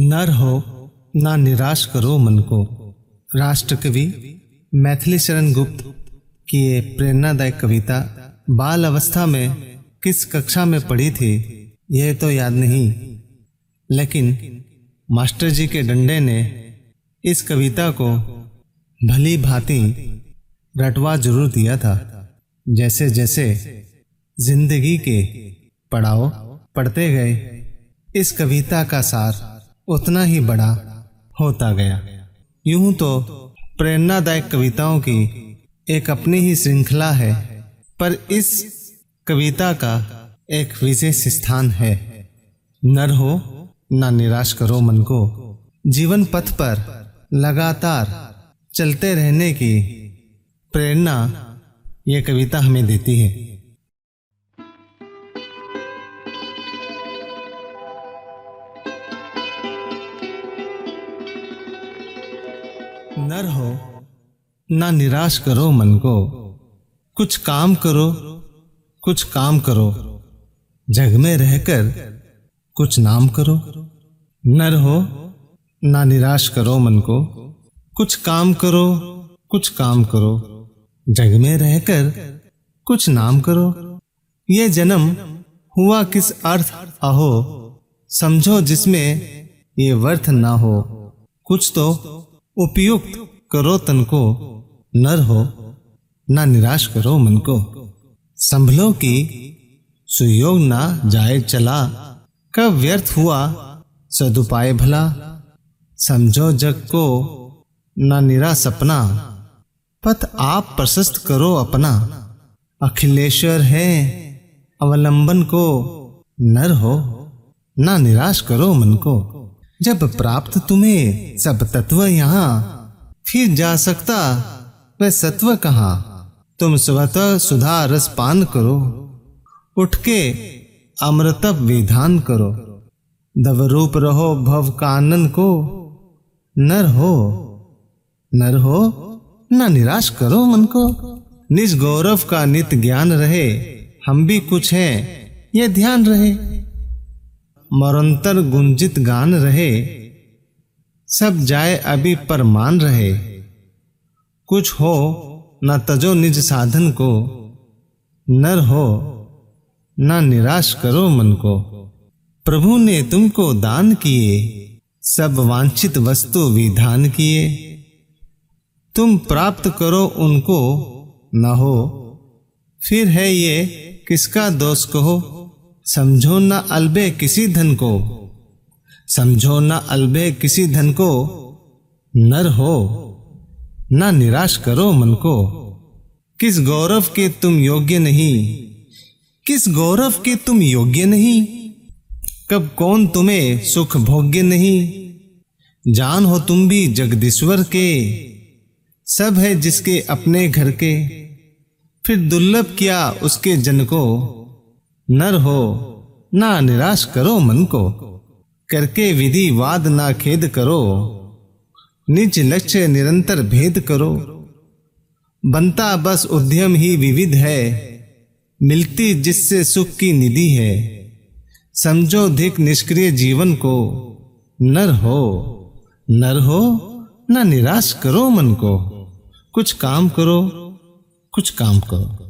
नर हो ना निराश करो मन को। राष्ट्र कवि मैथिली शरण गुप्त की ये प्रेरणादायक कविता बाल अवस्था में किस कक्षा में पढ़ी थी, यह तो याद नहीं। लेकिन मास्टर जी के डंडे ने इस कविता को भली भांति रटवा ज़रूर दिया था। जैसे जैसे ज़िंदगी के पड़ाव पढ़ते गए, इस कविता का सार उतना ही बड़ा होता गया। यूँ तो प्रेरणादायक कविताओं की एक अपनी ही श्रृंखला है, पर इस कविता का एक विशेष स्थान है। नर हो, ना निराश करो मन को। जीवन पथ पर लगातार चलते रहने की प्रेरणा यह कविता हमें देती है। नर हो, ना निराश करो मन को। कुछ काम करो, कुछ काम करो। जग में रहकर कुछ नाम करो। नर हो, ना निराश करो मन को। कुछ काम करो, कुछ काम करो। जग में रहकर कुछ नाम करो। ये जन्म हुआ किस अर्थ अहो समझो जिसमें ये वर्थ ना हो। कुछ तो उपयुक्त करो तन को। नर हो, ना निराश करो मन को। संभलो कि सुयोग ना जाए चला। कब व्यर्थ हुआ, सदुपाय भला। समझो जग को, ना निरा सपना पथ आप प्रशस्त करो अपना। अखिलेश्वर है, अवलंबन को। नर हो, ना निराश करो मन को। जब प्राप्त तुम्हें सब तत्व यहाँ, फिर जा सकता वह सत्व कहाँ? तुम स्वतः सुधा रस पान करो, उठ के अमृतप विधान करो। दव रूप रहो भव कानन को, नर हो नर हो, न निराश करो मन को। निज गौरव का नित ज्ञान रहे, हम भी कुछ हैं ये ध्यान रहे। मरंतर गुंजित गान रहे, सब जाए अभी पर मान रहे। कुछ हो, न तजो निज साधन को, नर हो, न निराश करो मन को। प्रभु ने तुमको दान किए, सब वांछित वस्तु विधान किए। तुम प्राप्त करो उनको, न हो, फिर है ये किसका दोष कहो? समझो न अलबे किसी धन को। समझो न अलबे किसी धन को। नर हो, न निराश करो मन को। किस गौरव के तुम योग्य नहीं? किस गौरव के तुम योग्य नहीं? कब कौन तुम्हें सुख भोग्य नहीं? जान हो तुम भी जगदीश्वर के। सब है जिसके अपने घर के। फिर दुर्लभ किया उसके जन को। नर हो, ना निराश करो मन को। करके विधि वाद ना खेद करो। निज लक्ष्य निरंतर भेद करो। बनता बस उद्यम ही विविध है। मिलती जिससे सुख की निधि है। समझो धिक निष्क्रिय जीवन को। नर हो नर हो, ना निराश करो मन को। कुछ काम करो, कुछ काम करो।